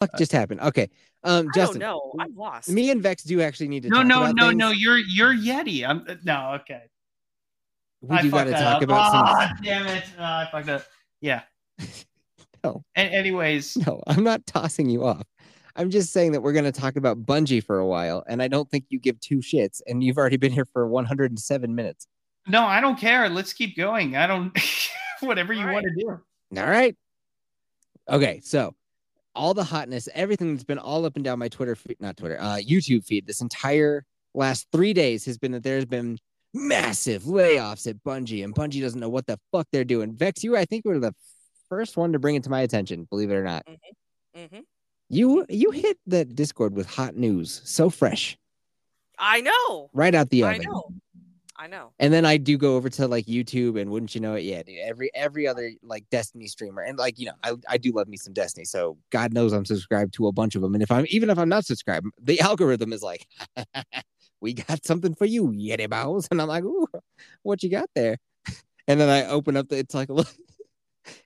fuck just happened? Okay. Um, I Justin, don't. I'm lost. me and Vex do actually need to No, talk no, about no, things. no. You're you're Yeti. I'm no. Okay. We I do got to that talk up. about Ah, damn it! Uh, I fucked up. Yeah. No. A- anyways. No, I'm not tossing you off. I'm just saying that we're going to talk about Bungie for a while, and I don't think you give two shits. And you've already been here for 107 minutes. no, I don't care. Let's keep going. I don't. Whatever you Right. want to do. All right. Okay, so all the hotness, everything that's been all up and down my Twitter feed, not Twitter, uh, YouTube feed this entire last three days has been that there's been massive layoffs at Bungie, and Bungie doesn't know what the fuck they're doing. Vex, you, I think, were the first one to bring it to my attention, believe it or not. mm-hmm. You you hit the Discord with hot news, so fresh, I know. right out the I oven. know. I know. And then I do go over to like YouTube, and wouldn't you know it, yeah, dude, every every other like Destiny streamer, and like you know, I, I do love me some Destiny, so God knows I'm subscribed to a bunch of them. And if I'm even if I'm not subscribed, the algorithm is like, we got something for you, Yeti Bows, and I'm like, ooh, what you got there? And then I open up the, it's like a little,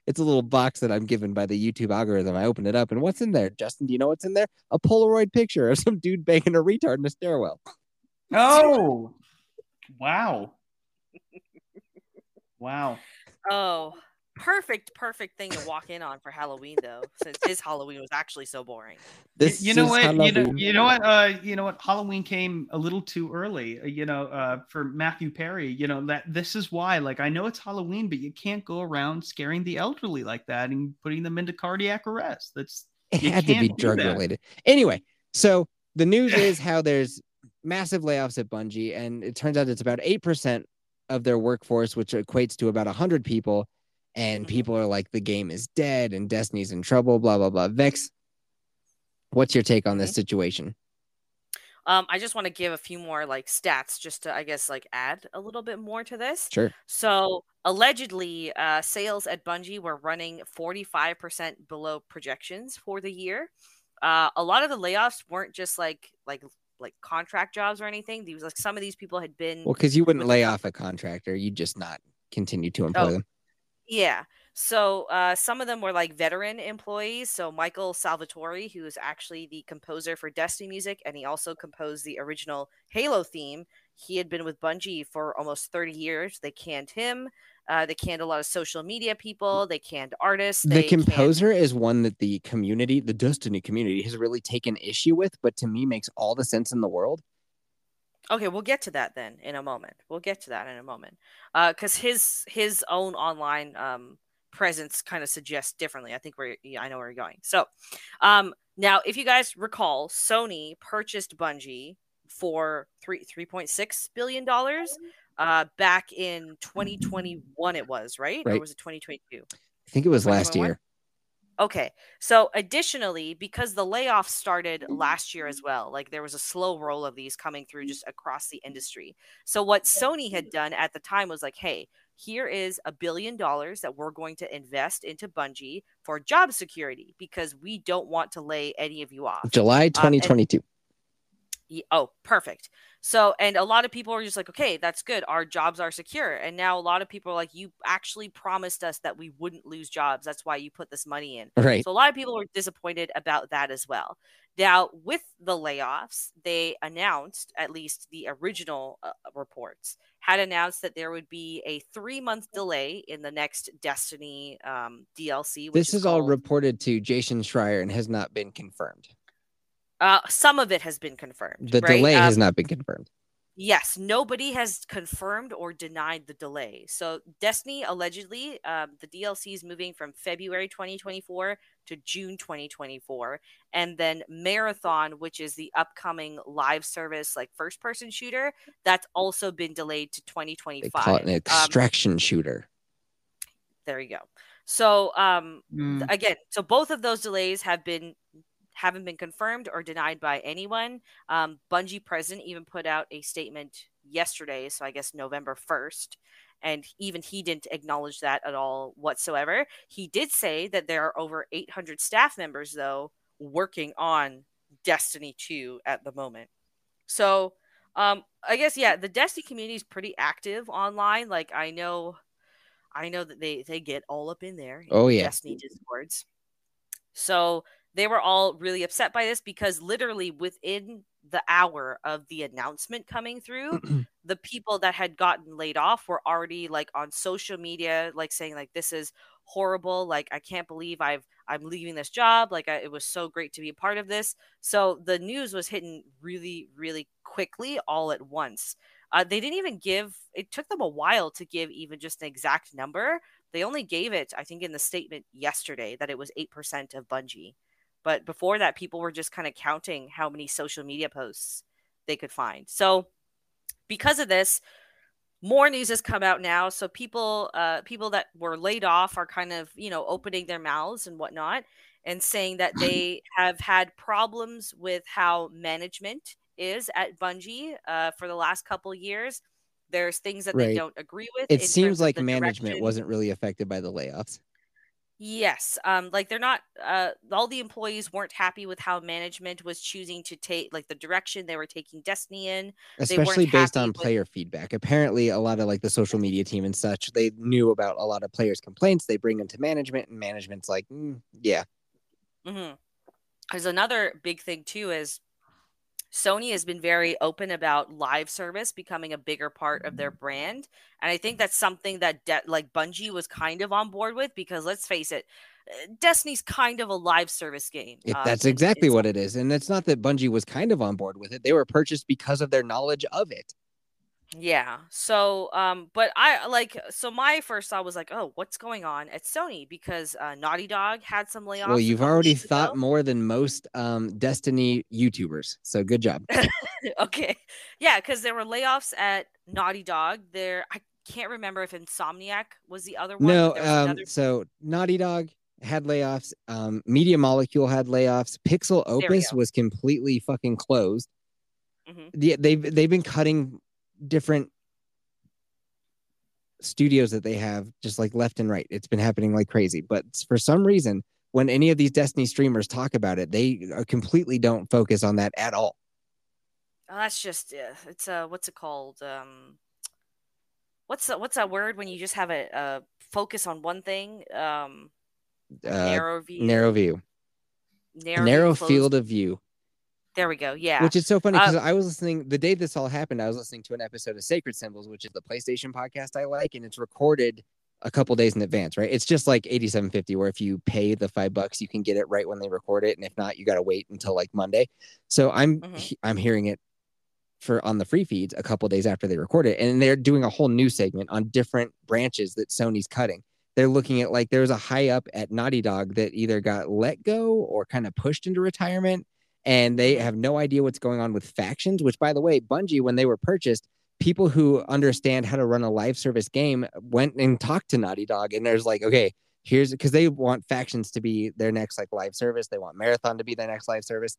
it's a little box that I'm given by the YouTube algorithm. I open it up, and what's in there? Justin, do you know what's in there? A Polaroid picture of some dude banging a retard in a stairwell. Oh, wow. Wow. Oh, perfect, perfect thing to walk in on for Halloween though, since his Halloween was actually so boring. This you know is what? You know, you know what? Uh, you know what? Halloween came a little too early. uh, You know, uh, for Matthew Perry. You know that this is why. Like, I know it's Halloween, but you can't go around scaring the elderly like that and putting them into cardiac arrest. That's It had to be drug related. Anyway, so the news is how there's massive layoffs at Bungie, and it turns out it's about eight percent of their workforce, which equates to about hundred people. And Mhm. people are like, the game is dead, and Destiny's in trouble. Blah blah blah. Vex, what's your take on this Mm-hmm. situation? Um, I just want to give a few more like stats just to, I guess, like add a little bit more to this. Sure. So allegedly, uh, sales at Bungie were running 45% below projections for the year. Uh, a lot of the layoffs weren't just like like like contract jobs or anything. These like some of these people had been Well, because you wouldn't lay off a contractor, you'd just not continue to employ Oh. them. Yeah. So uh, some of them were like veteran employees. So Michael Salvatori, who is actually the composer for Destiny music, and he also composed the original Halo theme. He had been with Bungie for almost 30 years. They canned him. Uh, they canned a lot of social media people. They canned artists. the they canned- composer is one that the community, the Destiny community, has really taken issue with, but to me makes all the sense in the world. Okay, we'll get to that then in a moment. We'll get to that in a moment. Uh, because his his own online um presence kind of suggests differently. I think we're yeah, I know where you're going. So, um, now if you guys recall, Sony purchased Bungie for three three point six billion dollars. Uh, back in 2021, it was right, or was it 2022? I think it was last year. Okay. So additionally, because the layoffs started last year as well, like there was a slow roll of these coming through just across the industry. So what Sony had done at the time was like, hey, here is a billion dollars that we're going to invest into Bungie for job security because we don't want to lay any of you off. July and- 2022. Ye- Oh, perfect. So, and a lot of people are just like, okay, that's good. Our jobs are secure. And now a lot of people are like, you actually promised us that we wouldn't lose jobs. That's why you put this money in. right. So a lot of people were disappointed about that as well. Now, with the layoffs, they announced, at least the original uh, reports, had announced that there would be a three month delay in the next Destiny um, DLC. Which This is all called- reported to Jason Schreier and has not been confirmed. Uh, some of it has been confirmed. The right? delay Um, has not been confirmed. Yes, nobody has confirmed or denied the delay. So, Destiny allegedly, um, the DLC is moving from February 2024 to June 2024. And then Marathon, which is the upcoming live service, like first person shooter, that's also been delayed to They 2025. call it an Um, extraction shooter. there you go. So, um, Mm, again so both of those delays have been haven't been confirmed or denied by anyone. Um bungie president even put out a statement yesterday so i guess november 1st and even he didn't acknowledge that at all whatsoever. He did say that there are over 800 staff members though working on destiny 2 at the moment. So um i guess yeah the destiny community is pretty active online. Like i know i know that they they get all up in there Oh, yeah. destiny discords. So they were all really upset by this because literally within the hour of the announcement coming through, the people that had gotten laid off were already like on social media, like saying like this is horrible. Like I can't believe I've I'm leaving this job. Like I, it was so great to be a part of this. So the news was hitting really, really quickly all at once. Uh, they didn't even give. It took them a while to give even just an exact number. They only gave it, I think, in the statement yesterday that it was eight percent of Bungie. But before that, people were just kind of counting how many social media posts they could find. So because of this, more news has come out now. So people, uh, people that were laid off are kind of, you know, opening their mouths and whatnot, and saying that they have had problems with how management is at Bungie uh, for the last couple years. There's things that Right. they don't agree with. It seems like management direction. wasn't really affected by the layoffs. Yes, um, like they're not. Uh, all the employees weren't happy with how management was choosing to take, like the direction they were taking Destiny in. especially based on with- player feedback. Apparently, a lot of like the social media team and such, they knew about a lot of players' complaints. They bring them to management, and management's like, "Mm, yeah, hmm There's another big thing too is Sony has been very open about live service becoming a bigger part of their brand, and I think that's something that De- like Bungie was kind of on board with because let's face it, uh, Destiny's kind of a live service game. It- um, that's exactly what it is. And it's not that Bungie was kind of on board with it; they were purchased because of their knowledge of it. Yeah. So, um, but I like so my first thought was like, oh, what's going on at Sony because uh, Naughty Dog had some layoffs. well, you've already thought ago. more than most um, Destiny YouTubers, so good job. okay. Yeah, because there were layoffs at Naughty Dog. There, I can't remember if Insomniac was the other one. No, but there was um, another- so Naughty Dog had layoffs. Um, Media Molecule had layoffs. Pixelopus was completely fucking closed. Mhm. Yeah, they've they've been cutting different studios that they have just like left and right. It's been happening like crazy. But for some reason, when any of these Destiny streamers talk about it, they uh, completely don't focus on that at all. Oh, that's just uh, it's a what's it called? Um, what's that, what's that word when you just have a, a focus on one thing? Um, Uh, narrow view. narrow view, narrow, narrow field of view. There we go. Yeah. Which is so funny Uh, because I was listening the day this all happened. I was listening to an episode of Sacred Symbols, which is the PlayStation podcast I like, and it's recorded a couple days in advance. Right? It's just like eighty-seven fifty, where if you pay the five bucks, you can get it right when they record it, and if not, you got to wait until like Monday. So I'm Mhm. he- I'm hearing it for on the free feeds a couple days after they record it, and they're doing a whole new segment on different branches that Sony's cutting. They're looking at like there's a high up at Naughty Dog that either got let go or kind of pushed into retirement and they have no idea what's going on with factions which by the way bungie when they were purchased people who understand how to run a live service game went and talked to naughty dog and there's like okay here's because they want factions to be their next like live service they want marathon to be their next live service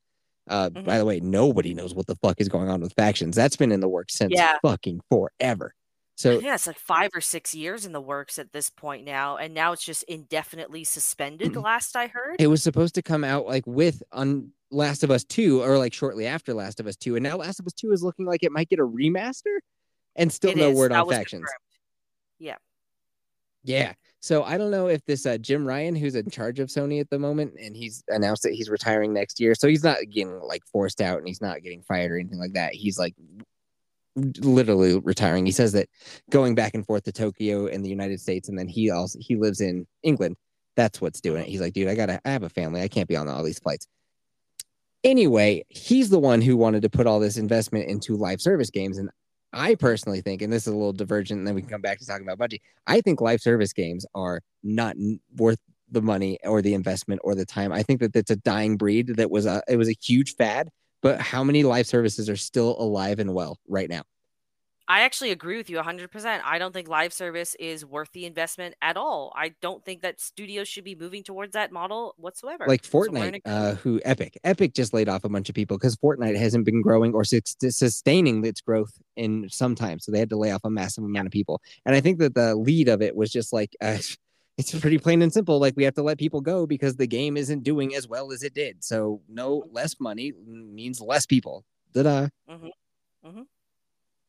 uh by Mhm. the way nobody knows what the fuck is going on with factions that's been in the works since Yeah. fucking forever so yeah, it's like five or six years in the works at this point now, and now it's just indefinitely suspended. The last I heard. it was supposed to come out like with on Last of Us 2 or like shortly after Last of Us 2 and now Last of Us 2 is looking like it might get a remaster and still It no is. word That on factions. confirmed. Yeah. So I don't know if this uh, Jim Ryan, who's in charge of Sony at the moment, and he's announced that he's retiring next year. So he's not getting like forced out and he's not getting fired or anything like that. He's like literally retiring. He says that going back and forth to Tokyo and the United States, and then he also he lives in England. That's what's doing it. He's like, dude, I gotta I have a family. I can't be on all these flights. Anyway, he's the one who wanted to put all this investment into live service games. And I personally think, and this is a little divergent, and then we can come back to talking about Bungie. I think live service games are not worth the money or the investment or the time. I think that it's a dying breed that was a it was a huge fad, but how many live services are still alive and well right now? I actually agree with you 100%. I don't think live service is worth the investment at all. I don't think that studios should be moving towards that model whatsoever. Like So Fortnite, agreement. uh, who Epic, Epic just laid off a bunch of people because Fortnite hasn't been growing or sus- sustaining its growth in some time, so they had to lay off a massive amount of people. And I think that the lead of it was just like, uh, it's pretty plain and simple. Like we have to let people go because the game isn't doing as well as it did. So no less money means less people. Da-da.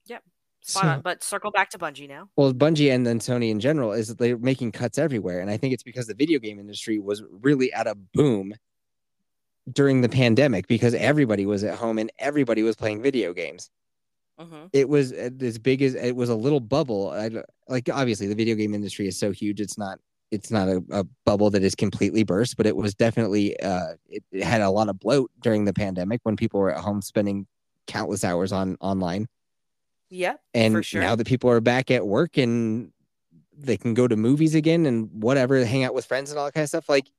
Spot So-. But circle back to Bungie now. Well, Bungie and then Sony in general is that they're making cuts everywhere, and I think it's because the video game industry was really at a boom during the pandemic because everybody was at home and everybody was playing video games. Mhm. It was uh, as big as it was a little bubble. I, like obviously the video game industry is so huge. It's not it's not a, a bubble that is completely burst, but it was definitely uh, it, it had a lot of bloat during the pandemic when people were at home spending countless hours on online. Yeah. And For sure. now that people are back at work and they can go to movies again and whatever, hang out with friends and all that kind of stuff, like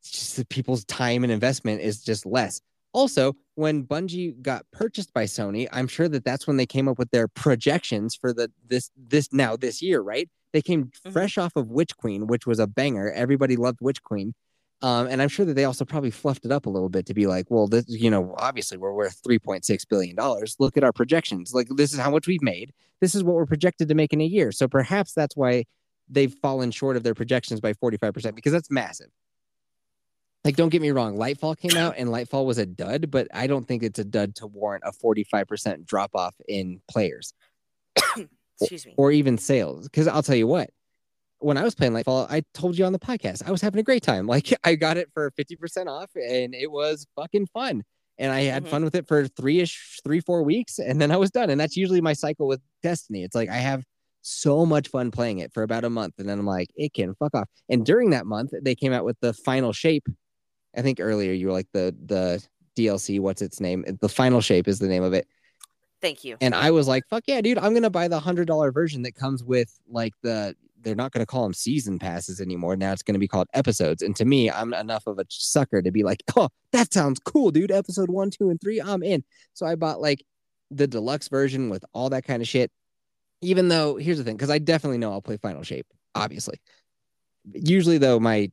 it's just that people's time and investment is just less. Also, when Bungie got purchased by Sony, I'm sure that that's when they came up with their projections for the this this now this year, right? They came Mhm. fresh off of Witch Queen, which was a banger. Everybody loved Witch Queen. Um, and I'm sure that they also probably fluffed it up a little bit to be like, well, this, you know, obviously we're worth 3.6 billion dollars. Look at our projections. Like this is how much we've made. This is what we're projected to make in a year. So perhaps that's why they've fallen short of their projections by 45% because that's massive. Like, don't get me wrong, Lightfall came out and Lightfall was a dud, but I don't think it's a dud to warrant a 45% drop off in players Excuse me. or even sales. Because I'll tell you what, when I was playing Lightfall, I told you on the podcast, I was having a great time. Like, I got it for 50% off and it was fucking fun. And I had Mhm. fun with it for three ish, three, four weeks. And then I was done. And that's usually my cycle with Destiny. It's like I have so much fun playing it for about a month. And then I'm like, it can fuck off. And during that month, they came out with the final shape. I think earlier you were like the, the, DLC, what's its name? The final shape is the name of it. Thank you. And I was like, fuck yeah, dude, I'm gonna buy the hundred dollar version that comes with like the they're not gonna call them season passes anymore. Now it's gonna be called episodes. And to me, I'm enough of a sucker to be like, oh, that sounds cool, dude. Episode one, two, and three, I'm in. So I bought like the deluxe version with all that kind of shit. Even though here's the thing, because I definitely know I'll play Final Shape, obviously. Usually though, my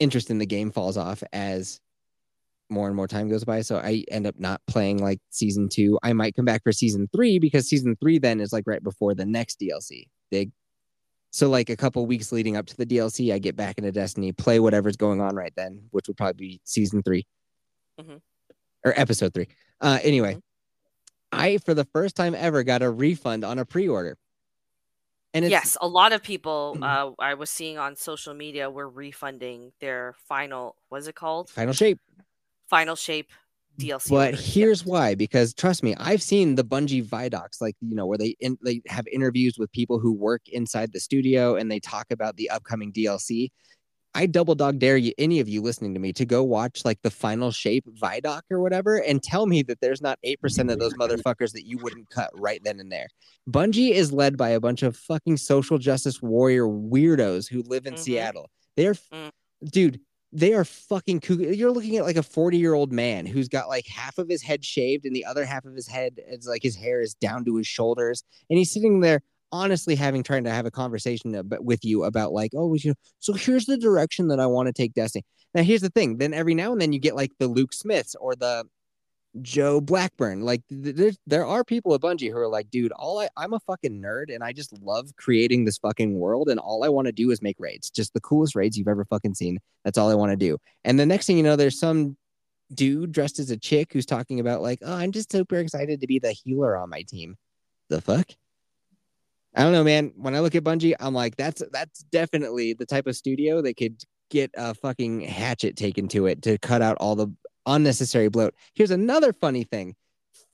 interest in the game falls off as more and more time goes by. So I end up not playing like season two. I might come back for season three because season three then is like right before the next DLC. Big. So like a couple weeks leading up to the DLC, I get back into Destiny, play whatever's going on right then, which would probably be season 3 Mhm. or episode three. Uh, anyway, Mhm. I for the first time ever got a refund on a pre-order. And it's, yes, a lot of people uh, I was seeing on social media were refunding their final. What's it called? final shape. Final shape DLC. But here's why, because trust me, I've seen the Bungie Vidocs, like you know, where they in, they have interviews with people who work inside the studio and they talk about the upcoming DLC. I double dog dare you, any of you listening to me, to go watch like the Final Shape Vidoc or whatever, and tell me that there's not eight percent of those motherfuckers that you wouldn't cut right then and there. Bungie is led by a bunch of fucking social justice warrior weirdos who live in Mhm. Seattle. They're, Mm. dude, they are fucking. You're looking at like a 40 year old man who's got like half of his head shaved and the other half of his head is like his hair is down to his shoulders. And he's sitting there honestly having trying to have a conversation about, with you about like, oh, you know, so here's the direction that I want to take Destiny. Now, here's the thing. Then every now and then you get like the Luke Smiths or the Joe Blackburn. Like th- there's there are people at Bungie who are like, dude, all I I'm a fucking nerd and I just love creating this fucking world and all I want to do is make raids. Just the coolest raids you've ever fucking seen. That's all I want to do. And the next thing you know, there's some dude dressed as a chick who's talking about like, oh, I'm just super excited to be the healer on my team. The fuck? I don't know, man. When I look at Bungie, I'm like, that's that's definitely the type of studio that could get a fucking hatchet taken to it to cut out all the unnecessary bloat. Here's another funny thing.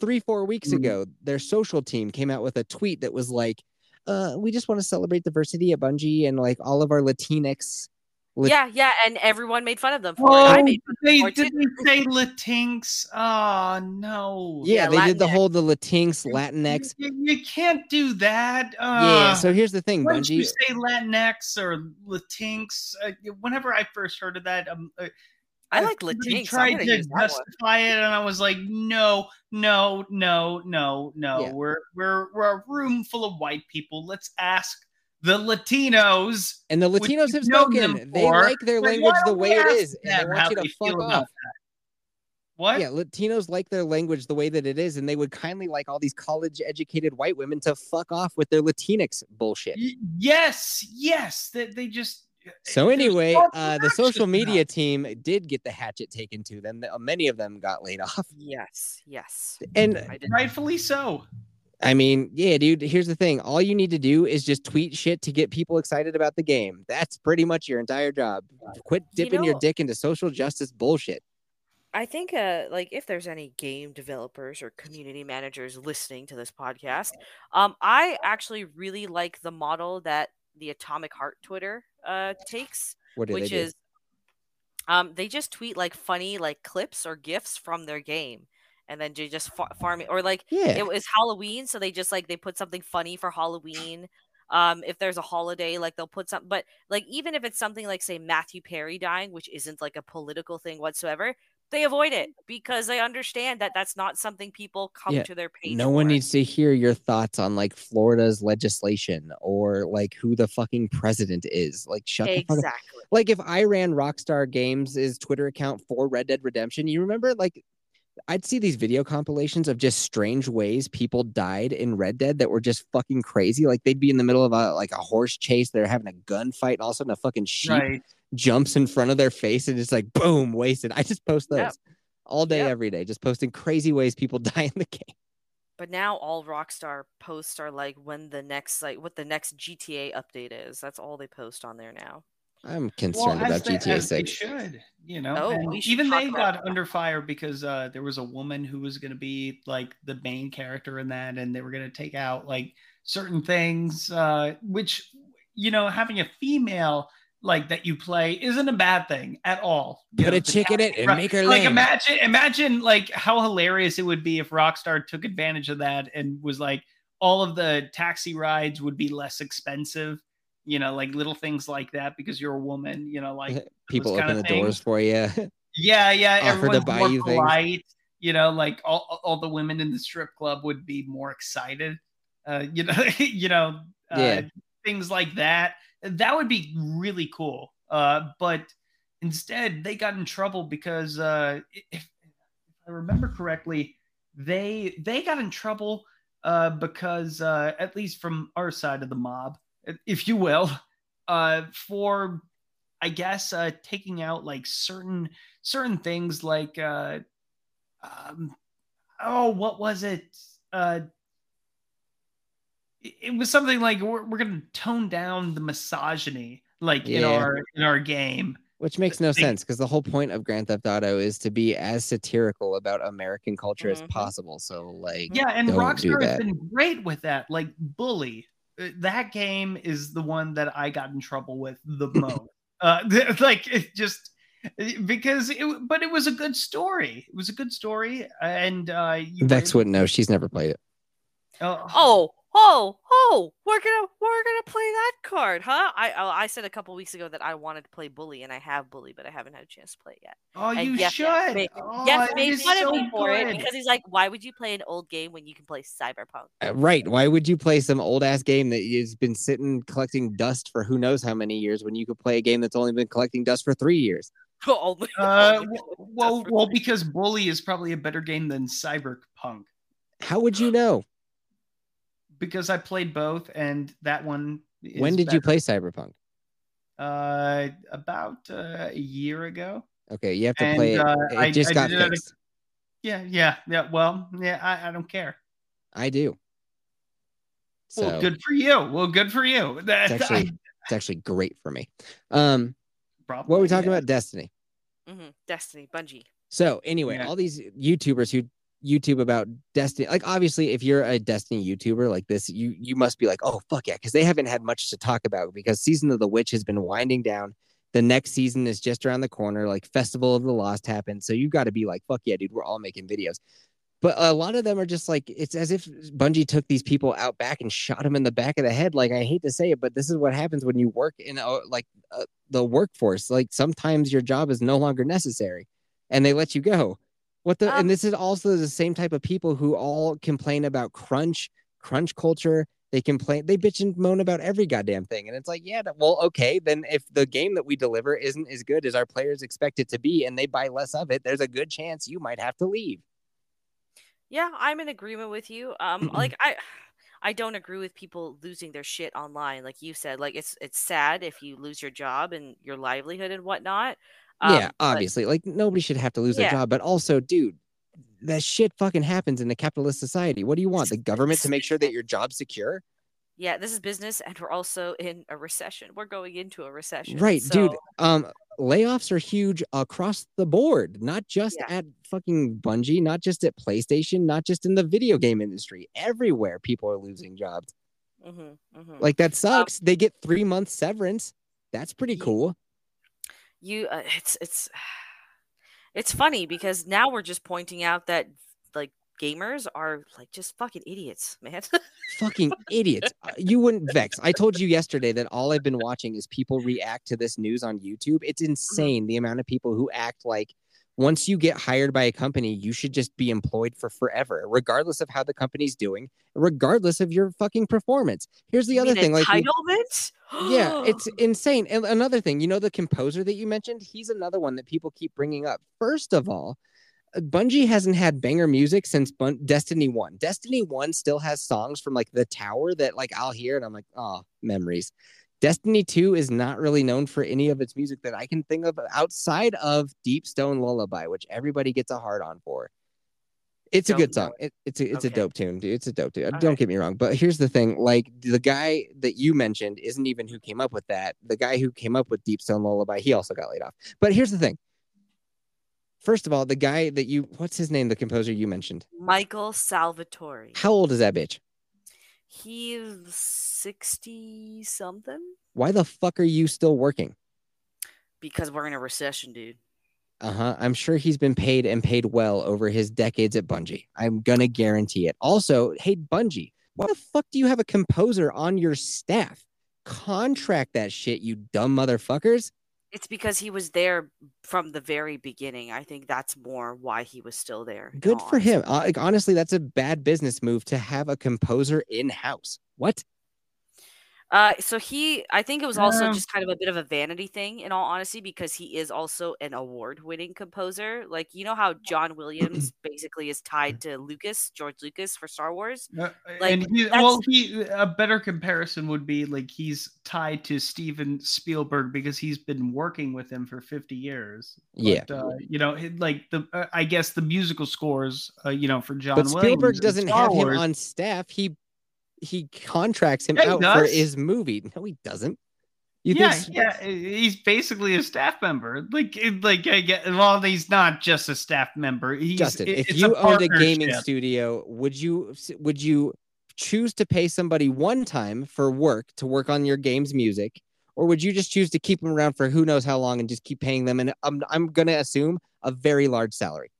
Three, four weeks Mm. ago, their social team came out with a tweet that was like, uh, we just want to celebrate diversity at Bungie and like all of our Latinx. Lat- yeah, yeah, and everyone made fun of them for it. Oh, I made did they, did they say Latinx? Oh no. Yeah, Yeah, they did the whole the Latinx, Latinx. You, you can't do that. Uh, Yeah. So here's the thing, once you Bungie. say Latinx or Latinx, uh, whenever I first heard of that, um, uh, I like Latinx. Tried to use that one. justify it, and I was like, no, no, no, no, no. Yeah. We're we're we're a room full of white people. Let's ask the Latinos. And the Latinos we've spoken. They for, like their language the way it is, and they want you to fuck off. What? Yeah, Latinos like their language the way that it is, and they would kindly like all these college educated white women to fuck off with their Latinx bullshit. Y- yes, yes. They, they just. So anyway, uh, the social now. media team did get the hatchet taken to them. Many of them got laid off, Yes, yes. and rightfully so. I mean, yeah, dude. Here's the thing: all you need to do is just tweet shit to get people excited about the game. That's pretty much your entire job. Quit You dipping your dick into social justice bullshit. I think, uh, like, if there's any game developers or community managers listening to this podcast, um, I actually really like the model that the Atomic Heart Twitter uh takes, What do they which is, um, they just tweet like funny like clips or gifs from their game, and then they just fa- farm it, or like yeah, it was Halloween, so they just like they put something funny for Halloween. Um, if there's a holiday, like they'll put some, but like even if it's something like say Matthew Perry dying, which isn't like a political thing whatsoever, they avoid it because they understand that that's not something people come Yeah, to their page. no one for. needs to hear your thoughts on like Florida's legislation or like who the fucking president is. Like, shut the fuck up. exactly. Like, if I ran Rockstar Games' Twitter account for Red Dead Redemption, you remember like I'd see these video compilations of just strange ways people died in Red Dead that were just fucking crazy. Like they'd be in the middle of a like a horse chase, they're having a gunfight, and all of a sudden a fucking sheep Right. Jumps in front of their face and it's like boom, wasted. I just post those Yep. all day, Yep. every day, just posting crazy ways people die in the game. But now all Rockstar posts are like when the next like what the next GTA update is. That's all they post on there now. I'm concerned as about they- GTA as they 6. should, you know. Oh, we should even they about got under fire because uh, there was a woman who was going to be like the main character in that, and they were going to take out like certain things, uh, which you know, having a female like that you play isn't a bad thing at all. You Put know, a chick in it and right. make her like lame. imagine imagine like how hilarious it would be if Rockstar took advantage of that and was like all of the taxi rides would be less expensive. You know, like little things like that because you're a woman. You know, like People open the doors for you. yeah, yeah. Offer to Everyone's buy more you things. polite. You know, like all, all the women in the strip club would be more excited. Uh, you know, you know, uh, Yeah. things like that. That would be really cool. Uh, but instead, they got in trouble because uh, if, if I remember correctly, they they got in trouble uh, because uh, at least from our side of the mob, if you will, uh, for I guess uh, taking out like certain certain things like um, oh what was it it it was something like we're, we're gonna tone down the misogyny like in our in our game Which makes no sense because the whole point of Grand Theft Auto is to be as satirical about American culture as Mhm. possible. So, like, Yeah, and don't Rockstar has been great with that. Like Bully, uh, that game is the one that I got in trouble with the most. uh, like it just because it, but it was a good story. It was a good story, and uh, you Vex wouldn't know. She's never played it. Oh, Oh, oh, oh! We're gonna we're gonna play that card, huh? I oh, I said a couple weeks ago that I wanted to play Bully, and I have Bully, but I haven't had a chance to play it yet. oh, And you Jeff should. made- Oh, Jeff made is fun of so me for it because he's like, "Why would you play an old game when you can play Cyberpunk?" Uh, right. Why would you play some old ass game that has been sitting collecting dust for who knows how many years when you could play a game that's only been collecting dust for three years? Uh, only well, well, because Bully is probably a better game than Cyberpunk. How would you know? Because I played both, and that one. when did you play Cyberpunk? Uh, about uh, a year ago. Okay, you have to And, play it. uh, it I- just I got did it a- fixed. Yeah, yeah, yeah. Well, yeah, I, I don't care. I do. So Well, good for you. Well, good for you. That, it's actually it's actually great for me. Um, what are we talking about? Destiny. Mhm. Destiny, Bungie. So anyway, Yeah. all these YouTubers who YouTube about Destiny, like obviously, if you're a Destiny YouTuber like this, you you must be like, oh fuck yeah, because they haven't had much to talk about because season of the witch has been winding down. The next season is just around the corner. Like Festival of the Lost happened, so you got to be like, fuck yeah, dude, we're all making videos. But a lot of them are just like it's as if Bungie took these people out back and shot them in the back of the head. Like I hate to say it, but this is what happens when you work in a, like uh, the workforce. Like sometimes your job is no longer necessary, and they let you go. What the? Um, and this is also the same type of people who all complain about crunch, crunch culture. They complain, they bitch and moan about every goddamn thing, and it's like, yeah, well, okay, then if the game that we deliver isn't as good as our players expect it to be, and they buy less of it, there's a good chance you might have to leave. Yeah, I'm in agreement with you. Um, like I, I don't agree with people losing their shit online. Like you said, like it's it's sad if you lose your job and your livelihood and whatnot. Um, yeah, but- obviously, like nobody should have to lose Yeah. their job, but also, dude, that shit fucking happens in a capitalist society. What do you want? The government to make sure that your job's secure? yeah, this is business, and we're also in a recession. We're going into a recession, Right, dude. Um, layoffs are huge across the board, not just Yeah. at fucking Bungie, not just at PlayStation, not just in the video game industry. Everywhere people are losing jobs. Mhm, mhm. Like that sucks. they get three months severance. That's pretty cool. You uh, it's it's it's funny because now we're just pointing out that like gamers are like just fucking idiots man Fucking idiots. Uh, You wouldn't vex. I told you yesterday that all I've been watching is people react to this news on YouTube. It's insane the amount of people who act like once you get hired by a company, you should just be employed for forever, regardless of how the company's doing, regardless of your fucking performance. Here's the You other thing, like we- entitlement yeah, it's insane. And another thing, you know, the composer that you mentioned, he's another one that people keep bringing up. First of all, uh, Bungie hasn't had banger music since Bun- Destiny 1. Destiny 1 still has songs from like The Tower that like I'll hear and I'm like, oh, memories. Destiny 2 is not really known for any of its music that I can think of outside of Deep Stone Lullaby, which everybody gets a hard on for. It's a good song. It, it's a it's a dope tune, dude. It's a dope tune. All uh, Don't right. get me wrong, but here's the thing: like the guy that you mentioned isn't even who came up with that. The guy who came up with Deep Stone Lullaby, he also got laid off. But here's the thing: first of all, the guy that you what's his name? The composer you mentioned. michael salvatori How old is that bitch? he's 60 something Why the fuck are you still working? because we're in a recession dude Uh huh. I'm sure he's been paid and paid well over his decades at Bungie. I'm gonna guarantee it. Also, hey Bungie, why the fuck do you have a composer on your staff? Contract that shit, you dumb motherfuckers. it's because he was there from the very beginning i think that's more why he was still there Good for him. Uh, like, honestly, that's a bad business move to have a composer in house. What? Uh, so he, I think it was also Um, just kind of a bit of a vanity thing, in all honesty, because he is also an award-winning composer. Like you know how John Williams basically is tied to Lucas, George Lucas for Star Wars. Uh, Like, and he, well, he a better comparison would be like he's tied to Steven Spielberg because he's been working with him for 50 years. Yeah. But, uh, you know, like the uh, I guess the musical scores, uh, you know, for John. but Spielberg Williams doesn't have him on staff. He he contracts him Yeah, out for his movie. No, he doesn't. You yeah, think? yeah, he's basically a staff member. Like, like I get. Well, he's not just a staff member. He's, Justin, it- if you owned a gaming studio, would you would you choose to pay somebody one time for work to work on your game's music, or would you just choose to keep them around for who knows how long and just keep paying them? And I'm I'm gonna assume a very large salary.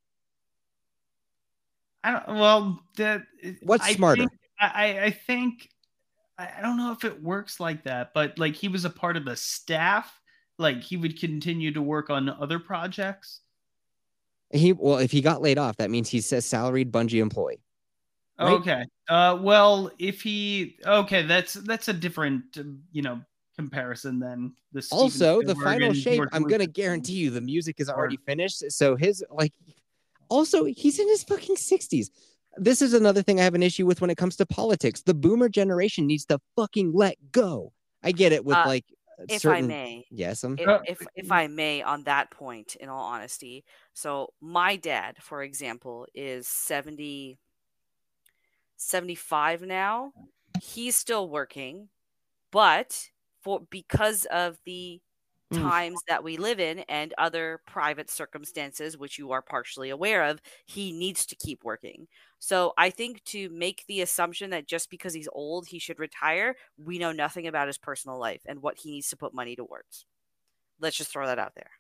I don't. Well, that What's I smarter? think- I I- think I don't know if it works like that, but like he was a part of the staff. Like he would continue to work on other projects. He well, if he got laid off, that means he's a salaried Bungie employee. Right. Okay. Uh. Well, if he okay, that's that's a different you know comparison than the Steven also, the final shape, George I'm gonna guarantee you the music is already finished. So his like also he's in his fucking 60s. This is another thing I have an issue with when it comes to politics. The boomer generation needs to fucking let go. I get it with Uh, like If certain I may, yes, um, if, Uh, if if I may, on that point, in all honesty, so my dad, for example, is 70, 75 now. He's still working, but for because of the Mm. times that we live in and other private circumstances which you are partially aware of he needs to keep working. So i think to make the assumption that just because he's old he should retire we know nothing about his personal life and what he needs to put money towards. Let's just throw that out there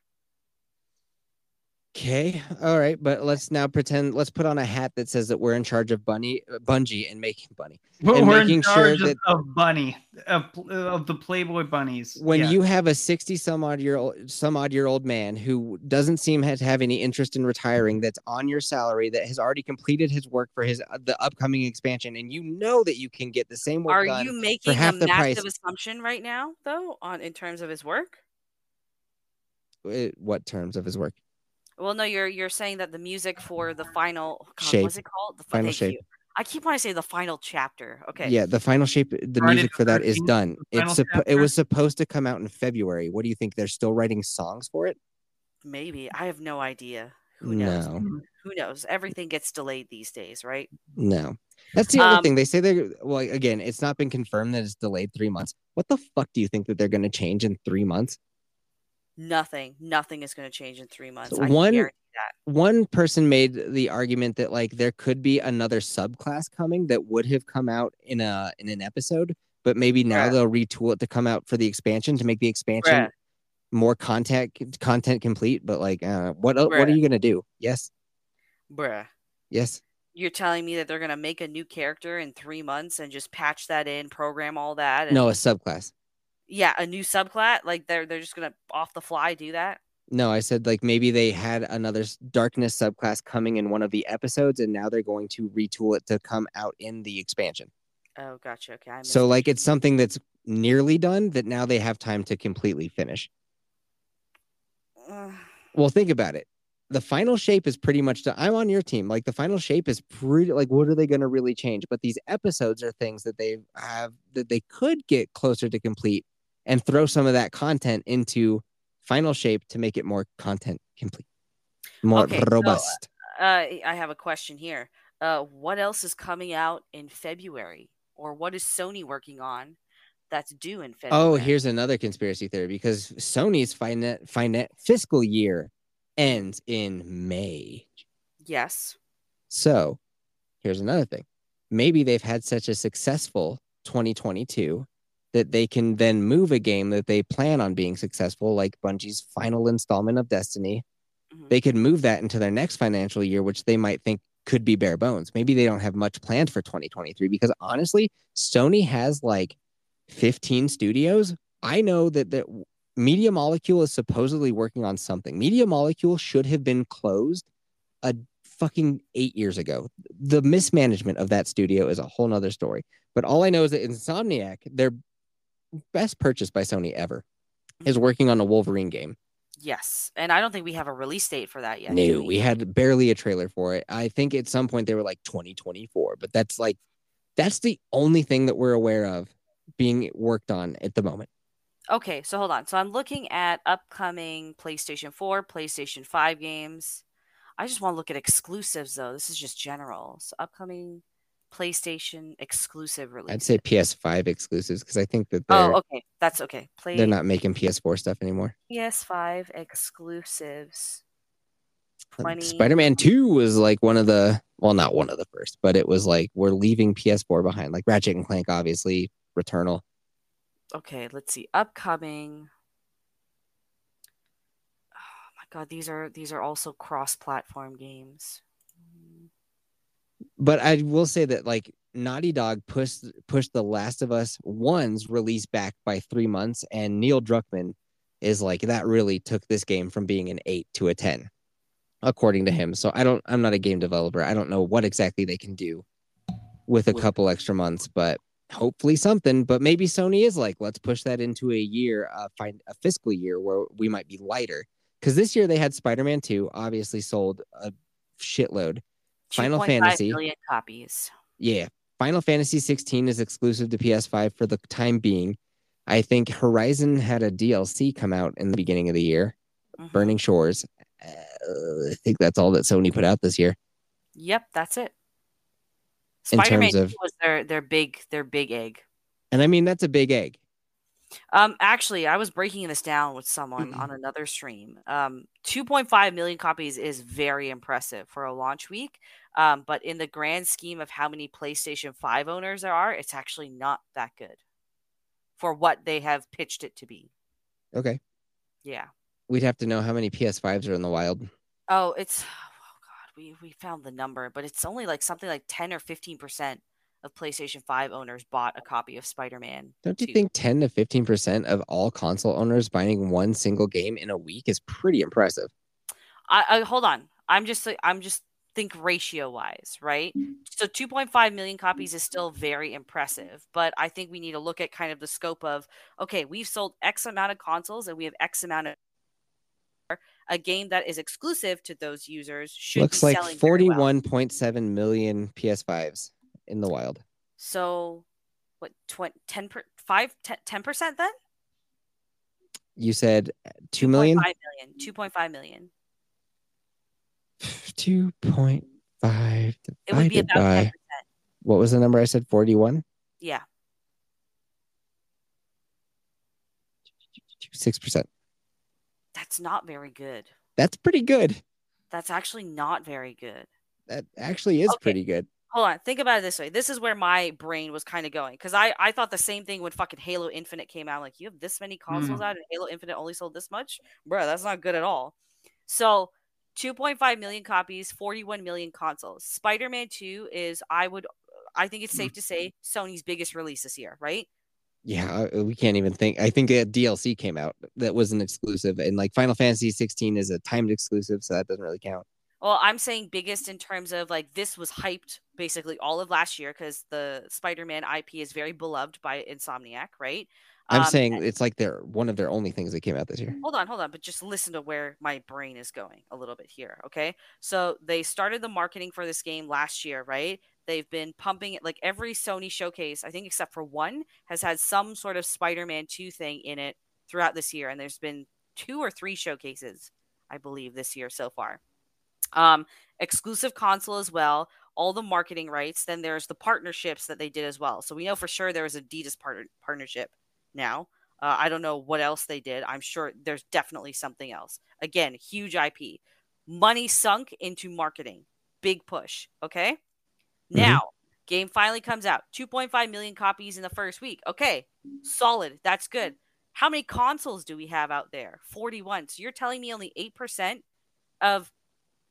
Okay, all right, but let's now pretend. Let's put on a hat that says that we're in charge of Bunny, Bungie, and making Bunny. We're, and we're making in sure that- of, of Bunny of, of the Playboy bunnies. When Yeah. you have a sixty some odd year old, some odd year old man who doesn't seem to have any interest in retiring, that's on your salary, that has already completed his work for his uh, the upcoming expansion, and you know that you can get the same work are done. you making a half the massive price. assumption right now though on in terms of his work Uh, what terms of his work? Well no you're you're saying that the music for the final God, Shape. what's it called the Final shape. you. i keep wanting to say the final chapter okay Yeah, the final shape, the Friday music the for that is 13th, done. It's suppo- it was supposed to come out in February. What do you think? They're still writing songs for it? maybe i have no idea who knows No. who knows everything gets delayed these days right No. That's the other Um, thing. They say they're well, again, it's not been confirmed that it's delayed three months. What the fuck do you think that they're gonna change in three months? Nothing, nothing is going to change in three months. So I one- that. one person made the argument that like there could be another subclass coming that would have come out in a in an episode, but maybe now Bruh. they'll retool it to come out for the expansion to make the expansion Bruh. more content content complete. But like, uh, what el- what are you gonna do? Yes, Bruh. yes. You're telling me that they're going to make a new character in three months and just patch that in, program all that? And, No, a subclass. Yeah, a new subclass. Like they're they're just going to off the fly do that. No, I said like maybe they had another darkness subclass coming in one of the episodes, and now they're going to retool it to come out in the expansion. Oh, gotcha. Okay. I So like it's something that's nearly done that now they have time to completely finish. Ugh. Well, think about it. The final shape is pretty much done. I'm on your team. Like the final shape is pretty like what are they going to really change? But these episodes are things that they have that they could get closer to complete and throw some of that content into final shape to make it more content complete. More Okay, so, robust. uh, I have a question here. Uh, what else is coming out in February, or what is Sony working on that's due in February? Oh, here's another conspiracy theory because Sony's finan- finan- fiscal year ends in May. yes. So here's another thing. Maybe they've had such a successful 2022 that they can then move a game that they plan on being successful, like Bungie's final installment of Destiny. Mhm. They could move that into their next financial year, which they might think could be bare bones. Maybe they don't have much planned for 2023 because honestly, Sony has like 15 studios. I know that that Media Molecule is supposedly working on something. Media Molecule should have been closed a fucking eight years ago. The mismanagement of that studio is a whole nother story. But all I know is that Insomniac, their best purchase by Sony ever, mm-hmm. is working on a Wolverine game. Yes, and I don't think we have a release date for that yet. No, we had barely a trailer for it. I think at some point they were like 2024, but that's like that's the only thing that we're aware of being worked on at the moment. Okay, so hold on. So I'm looking at upcoming PlayStation 4, PlayStation 5 games. I just want to look at exclusives though. This is just general. So upcoming PlayStation exclusive release. I'd say PS5 exclusives because I think that oh, they're Oh, okay. That's okay. Play they're not making PS4 stuff anymore. PS5 exclusives. 20 Spider-Man 2 was like one of the well, not one of the first, but it was like we're leaving PS4 behind. Like Ratchet and Clank, obviously, Returnal. Okay, let's see. Upcoming. Oh my god, these are these are also cross-platform games. But I will say that like Naughty Dog pushed pushed The Last of Us one's release back by three months, and Neil Druckmann is like that really took this game from being an eight to a ten, according to him. So I don't I'm not a game developer. I don't know what exactly they can do with a couple extra months, but hopefully something. But maybe Sony is like, let's push that into a year, uh, find a fiscal year where we might be lighter. Because this year they had Spider-Man 2, obviously sold a shitload. Final Fantasy. million copies. Yeah. Final Fantasy 16 is exclusive to PS5 for the time being. I think Horizon had a DLC come out in the beginning of the year, Mhm. Burning Shores. Uh, I think that's all that Sony put out this year. Yep, that's it. In Spider-Man terms of- 2 was their their big their big egg. And I mean, that's a big egg. Um, actually, I was breaking this down with someone on another stream. Um, 2.5 million copies is very impressive for a launch week. Um, but in the grand scheme of how many PlayStation 5 owners there are, it's actually not that good for what they have pitched it to be. Okay. Yeah. We'd have to know how many PS5s are in the wild. Oh, it's oh god, we we found the number, but it's only like something like 10 or 15% of PlayStation 5 owners bought a copy of Spider-Man. Don't you 2. think 10 to 15% of all console owners buying one single game in a week is pretty impressive? I, I hold on. I'm just I'm just think ratio wise, right? Mm. So 2.5 million mm. copies is still very impressive, but I think we need to look at kind of the scope of okay, we've sold X amount of consoles and we have X amount of a game that is exclusive to those users should Looks be like selling very well. 41.7 million PS5s in the wild. So what 20, 10 per, 5 10 percent then? You said uh, 2 million? 2.5 million. 2.5 million. 2.5 It would be about 10 by what was the number I said? 41? Yeah. 6%. That's not very good. That's pretty good. That's actually not very good. That actually is Okay. pretty good. Hold on, think about it this way. This is where my brain was kind of going because I I thought the same thing when fucking Halo Infinite came out. Like, you have this many consoles hmm. out, and Halo Infinite only sold this much, bro. That's not good at all. So, 2.5 million copies, 41 million consoles. Spider-Man 2 is, I would, I think it's safe to say, Sony's biggest release this year, right? Yeah, uh, we can't even think. I think a DLC came out that was an exclusive, and like Final Fantasy 16 is a timed exclusive, so that doesn't really count. Well, I'm saying biggest in terms of like this was hyped basically all of last year because the Spider-Man IP is very beloved by Insomniac, right? I'm Um, saying it's like they're one of their only things that came out this year. hold on, hold on, but just listen to where my brain is going a little bit here, okay? So they started the marketing for this game last year, right? They've been pumping it like every Sony showcase, I think except for one, has had some sort of Spider-Man 2 thing in it throughout this year. And there's been two or three showcases, I believe, this year so far. Um, exclusive console as well, all the marketing rights. Then there's the partnerships that they did as well. So we know for sure there was Adidas part- partnership now. Uh, I don't know what else they did. I'm sure there's definitely something else. Again, huge IP. Money sunk into marketing. Big push. Okay. Now, game finally comes out. 2.5 million copies in the first week. Okay. Solid. That's good. How many consoles do we have out there? 41. So you're telling me only 8% of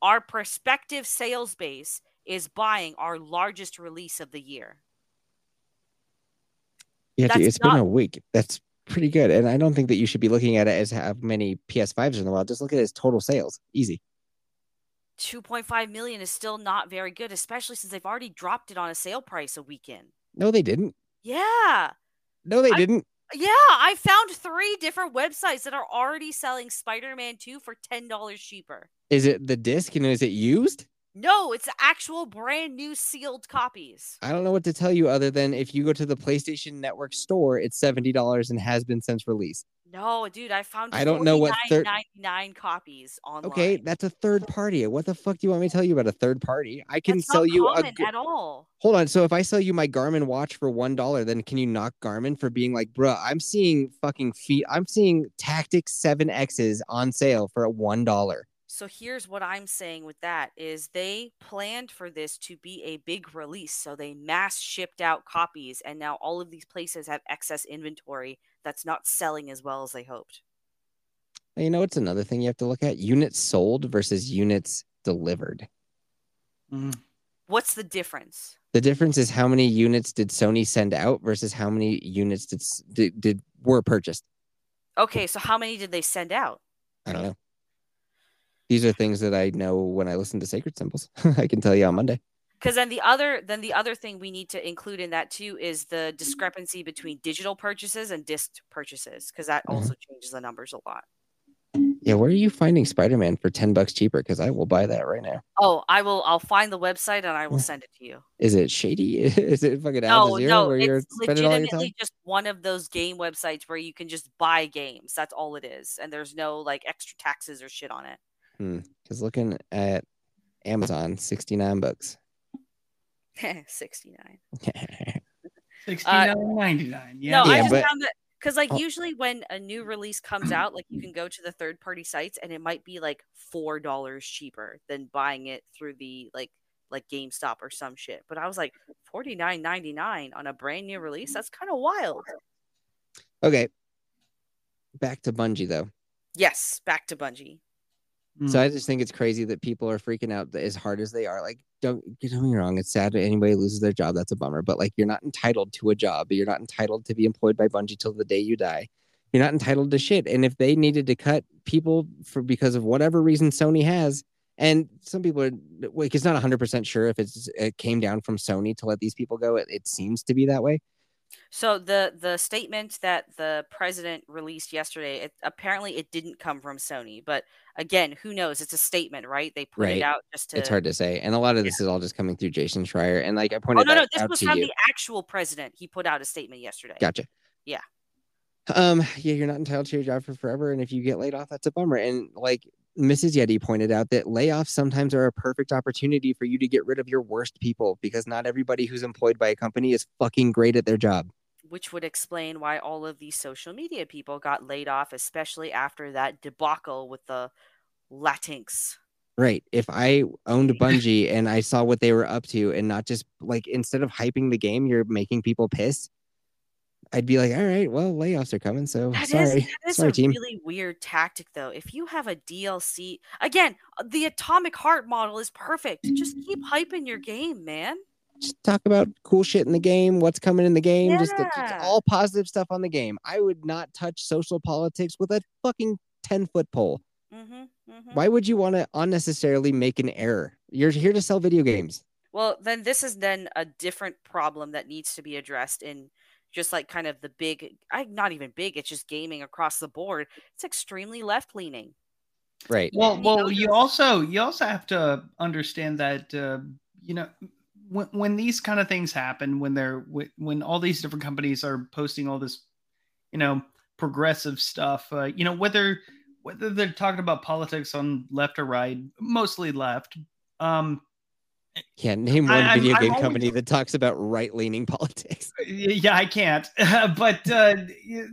our prospective sales base is buying our largest release of the year. Yeah, dude, it's been a week. That's pretty good, and I don't think that you should be looking at it as how many PS5s are in the world. Just look at it as total sales. Easy. 2.5 million is still not very good, especially since they've already dropped it on a sale price a weekend. No, they didn't. Yeah. No, they I- didn't. Yeah, I found three different websites that are already selling Spider-Man 2 for $10 cheaper. Is it the disc and is it used? No, it's actual brand new sealed copies. I don't know what to tell you other than if you go to the PlayStation Network store, it's seventy dollars and has been since release. No, dude, I found I don't know what third- 49.99 copies online. Okay, that's a third party. What the fuck do you want me to tell you about a third party? I can That's sell you a. at all. Hold on. So if I sell you my Garmin watch for one dollar, then can you knock Garmin for being like, bruh, I'm seeing fucking feet. I'm seeing Tactix Seven X's on sale for one dollar. So here's what I'm saying with that is they planned for this to be a big release. So they mass shipped out copies and now all of these places have excess inventory that's not selling as well as they hoped. You know, it's another thing you have to look at: units sold versus units delivered. Mm. What's the difference? The difference is how many units did Sony send out versus how many units did did, did were purchased. Okay, so how many did they send out? I don't know. These are things that I know when I listen to Sacred Symbols. I can tell you on Monday. Because then the other then the other thing we need to include in that too is the discrepancy between digital purchases and disc purchases because that Mhm. also changes the numbers a lot. Yeah, where are you finding Spider Man for ten bucks cheaper? Because I will buy that right now. Oh, I will I'll find the website and I will send it to you. Is it shady? Is it fucking Al No, Jazeera no, where you're it's spending all your time? legitimately just one of those game websites where you can just buy games. That's all it is, and there's no like extra taxes or shit on it. Hmm. Because looking at Amazon, sixty nine bucks. Sixty nine. Sixty nine ninety nine. Yeah. No, I just but- found that because like Oh. usually when a new release comes out, like you can go to the third party sites and it might be like four dollars cheaper than buying it through the like like GameStop or some shit. But I was like forty nine ninety nine on a brand new release. That's kind of wild. okay. Back to Bungie though. Yes, back to Bungie. Mm. So I just think it's crazy that people are freaking out as hard as they are. Like, don't get me wrong. It's sad that anybody loses their job. That's a bummer. But like, you're not entitled to a job. You're not entitled to be employed by Bungie till the day you die. You're not entitled to shit. And if they needed to cut people for because of whatever reason Sony has, and some people are like, it's not 100 percent sure if it's it came down from Sony to let these people go. It, it seems to be that way. So the the statement that the president released yesterday, it, apparently it didn't come from Sony, but again, who knows? It's a statement, right? They put Right. it out just to. It's hard to say. And a lot of this is all just coming through Jason Schreier. And like I Oh pointed no, no, that this was from you. the actual president. He put out a statement yesterday. Gotcha. Yeah. Um, yeah, you're not entitled to your job for forever. And if you get laid off, that's a bummer. And like Mrs. Yeti pointed out that layoffs sometimes are a perfect opportunity for you to get rid of your worst people because not everybody who's employed by a company is fucking great at their job. which would explain why all of these social media people got laid off, especially after that debacle with the Latinx. Right. If I owned Bungie and I saw what they were up to and not just like instead of hyping the game, you're making people pissed. I'd be like, all right, well, layoffs are coming. So That is sorry. that is sorry, a team. really weird tactic, though. If you have a DLC, again, uh, the Atomic Heart model is perfect. Just keep hyping your game, man. Just talk about cool shit in the game, what's coming in the game, just, just Yeah. all positive stuff on the game. I would not touch social politics with a fucking 10 foot pole. Mm-hmm, mm-hmm. Why would you want to unnecessarily make an error? You're here to sell video games. Well, then this is then a different problem that needs to be addressed in just like kind of the big, I not even big. It's just gaming across the board. It's extremely left leaning. Right. Well, you well, know, you also you also have to understand that uh, you know when when these kind of things happen, when they're when, when all these different companies are posting all this, you know, progressive stuff, uh, you know, whether whether they're talking about politics on left or right, mostly left. Um, Yeah, name I- one I'm- video I'm game always- company that talks about right leaning politics. yeah, I can't. but uh,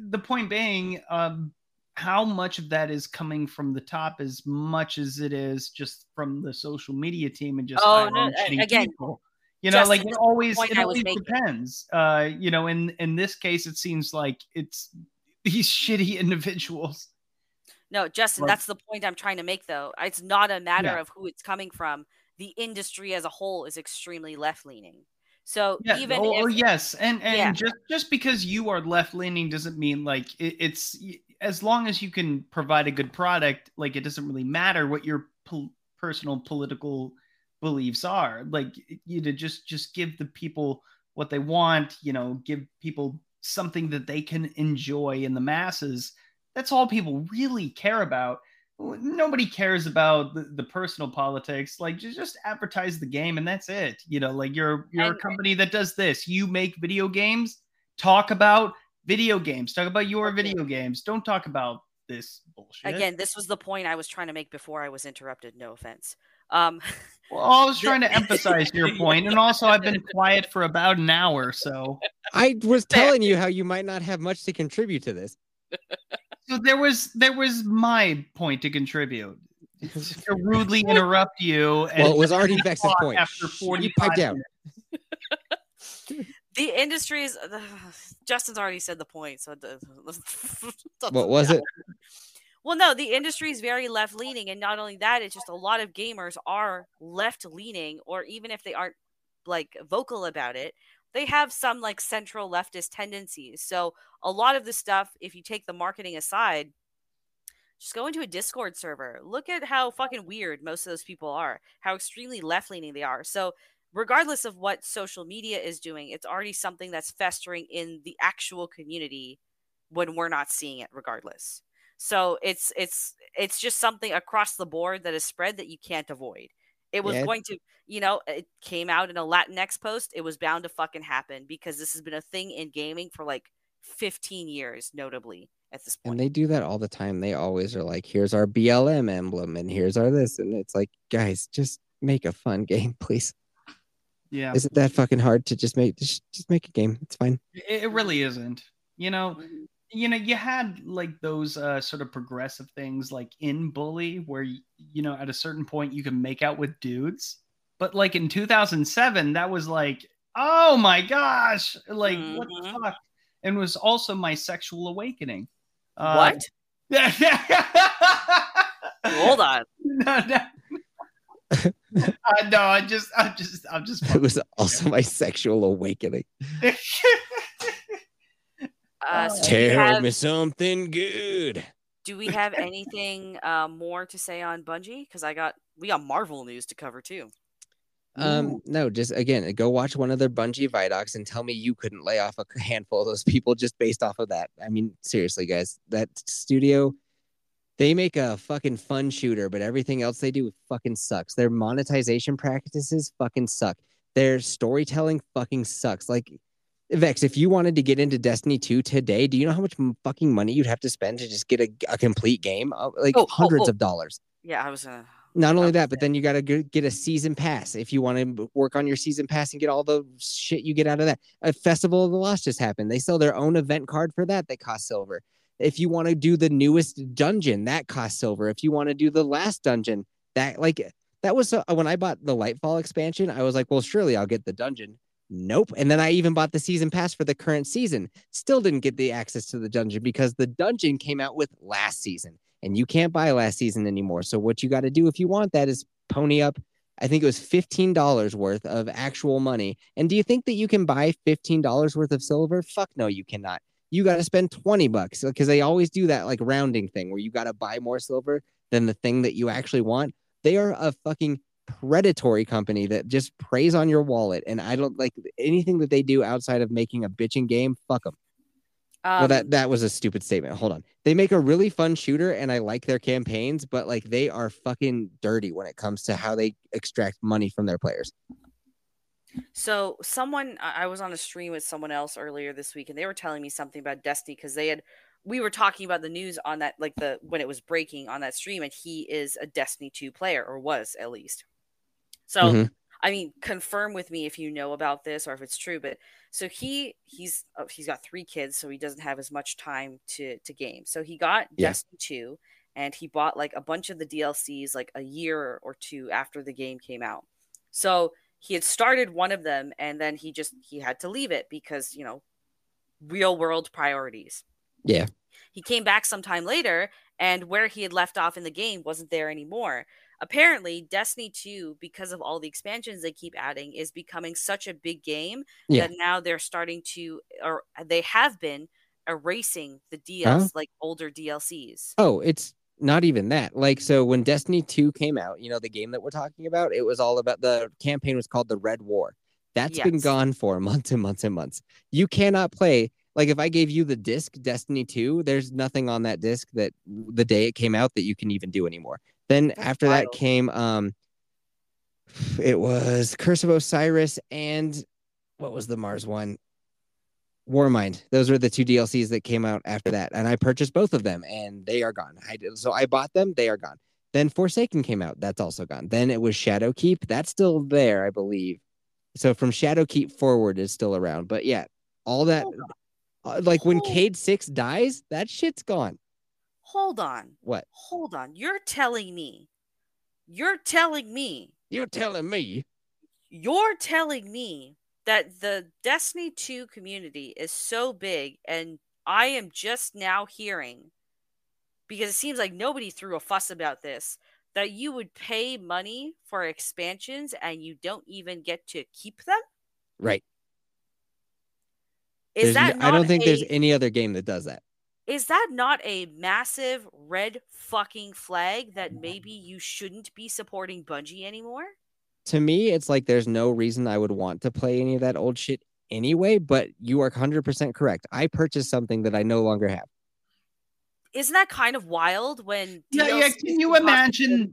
the point being, um, how much of that is coming from the top, as much as it is just from the social media team and just Oh, no, hiring shitty again, people? You know, like it always, it always depends. Uh, you know, in in this case, it seems like it's these shitty individuals. No, Justin, Or- that's the point I'm trying to make, though. It's not a matter Yeah. of who it's coming from. The industry as a whole is extremely left leaning. So Yeah, even or, or if, yes, and and Yeah. just just because you are left leaning doesn't mean like it, it's as long as you can provide a good product, like it doesn't really matter what your personal political beliefs are. Like you to just just give the people what they want, you know, give people something that they can enjoy in the masses. That's all people really care about. Nobody cares about the, the personal politics. Like just, just advertise the game and that's it. You know, like you're you're a company that does this. You make video games. Talk about video games. Talk about your Okay. video games. Don't talk about this bullshit. again, this was the point I was trying to make before I was interrupted. No offense. Um, Well, I was trying to emphasize your point, and also I've been quiet for about an hour, so I was telling you how you might not have much to contribute to this. So there was there was my point to contribute. To rudely interrupt you. And Well, it was already Vex's talk point. after Shh, 45 you pipe down. the industry is. Justin's already said the point, so. it What was it? Well, no, the industry is very left leaning, and not only that, it's just a lot of gamers are left leaning, or even if they aren't like vocal about it, they have some like central leftist tendencies. So a lot of the stuff, if you take the marketing aside, just go into a Discord server. Look at how fucking weird most of those people are, how extremely left leaning they are. So regardless of what social media is doing, it's already something that's festering in the actual community when we're not seeing it regardless. So it's it's it's just something across the board that is spread that you can't avoid. It was Yeah. going to, you know, it came out in a Latinx post. It was bound to fucking happen because this has been a thing in gaming for like 15 years, notably at this point. And they do that all the time. They always are like, here's our BLM emblem and here's our this. And it's like, guys, just make a fun game, please. Yeah, Is it that fucking hard to just make just, just make a game? It's fine. it, it really isn't. You know, you know, you had like those uh, sort of progressive things like in Bully, where you know at a certain point you can make out with dudes, but like in 2007, that was like, oh my gosh, like what the Mhm. fuck? And was also my sexual awakening. Uh, what? Yeah. Hold on. no, no. uh, no, I just, I just, I'm just. It was also my sexual awakening. Uh, so Tell have, me something good. do we have anything uh, more to say on Bungie? Because I got we got Marvel news to cover too. Um, no, just again, go watch one of their Bungie Vidocs and tell me you couldn't lay off a handful of those people just based off of that. I mean, seriously, guys, that studio, they make a fucking fun shooter, but everything else they do fucking sucks. Their monetization practices fucking suck. Their storytelling fucking sucks. Like, Vex, if you wanted to get into Destiny 2 today, do you know how much fucking money you'd have to spend to just get a, a complete game? Uh, Like Oh, oh, hundreds oh. of dollars. Yeah, I was gonna Not only that, but then you got to get a season pass if you want to work on your season pass and get all the shit you get out of that. A Festival of the Lost just happened. They sell their own event card for that. They cost silver. If you want to do the newest dungeon, that costs silver. If you want to do the last dungeon, that like that was uh, when I bought the Lightfall expansion. I was like, well, surely I'll get the dungeon. Nope. And then I even bought the season pass for the current season. Still didn't get the access to the dungeon because the dungeon came out with last season and you can't buy last season anymore. So what you got to do if you want that is pony up. I think it was fifteen dollars worth of actual money. And do you think that you can buy fifteen dollars worth of silver? Fuck no, you cannot. You got to spend twenty bucks because they always do that like rounding thing where you got to buy more silver than the thing that you actually want. They are a fucking predatory company that just preys on your wallet. And I don't like anything that they do outside of making a bitching game. Fuck them. Um, well, that um, that was a stupid statement. Hold on. They make a really fun shooter, and I like their campaigns, but like they are fucking dirty when it comes to how they extract money from their players. So, someone I was on a stream with someone else earlier this week, and they were telling me something about Destiny because they had we were talking about the news on that, like the when it was breaking on that stream, and he is a Destiny two player or was at least. So. Mm-hmm. I mean, confirm with me if you know about this or if it's true. But so he he's oh, he's got three kids, so he doesn't have as much time to to game. So he got yeah. Destiny two, and he bought like a bunch of the DLCs like a year or two after the game came out. So he had started one of them, and then he just he had to leave it because you know real world priorities. Yeah. He came back sometime later, and where he had left off in the game wasn't there anymore apparently Destiny 2 because of all the expansions they keep adding is becoming such a big game yeah. that now they're starting to or uh, they have been erasing the DLCs huh? like older DLCs. Oh, it's not even that. Like so when Destiny 2 came out, you know the game that we're talking about, it was all about the campaign was called the Red War. That's yes. been gone for months and months and months. You cannot play like if I gave you the disc Destiny 2, there's nothing on that disc that the day it came out that you can even do anymore. Then That's after wild. that came um it was Curse of Osiris and what was the Mars one? Warmind. Those were the two DLCs that came out after that. And I purchased both of them and they are gone. I did, so I bought them, they are gone. Then Forsaken came out, that's also gone. Then it was Shadowkeep, that's still there, I believe. So from Shadowkeep forward is still around. But yeah, all that uh, like when Cayde 6 dies, that shit's gone. Hold on. What? Hold on. You're telling me. You're telling me. You're telling me. You're telling me that the Destiny 2 community is so big and I am just now hearing because it seems like nobody threw a fuss about this that you would pay money for expansions and you don't even get to keep them? Right. Is there's that I don't think a, there's any other game that does that is that not a massive red fucking flag that maybe you shouldn't be supporting Bungie anymore? To me, it's like there's no reason I would want to play any of that old shit anyway, but you are 100% correct. I purchased something that I no longer have. Isn't that kind of wild when Yeah, DLC yeah, can you imagine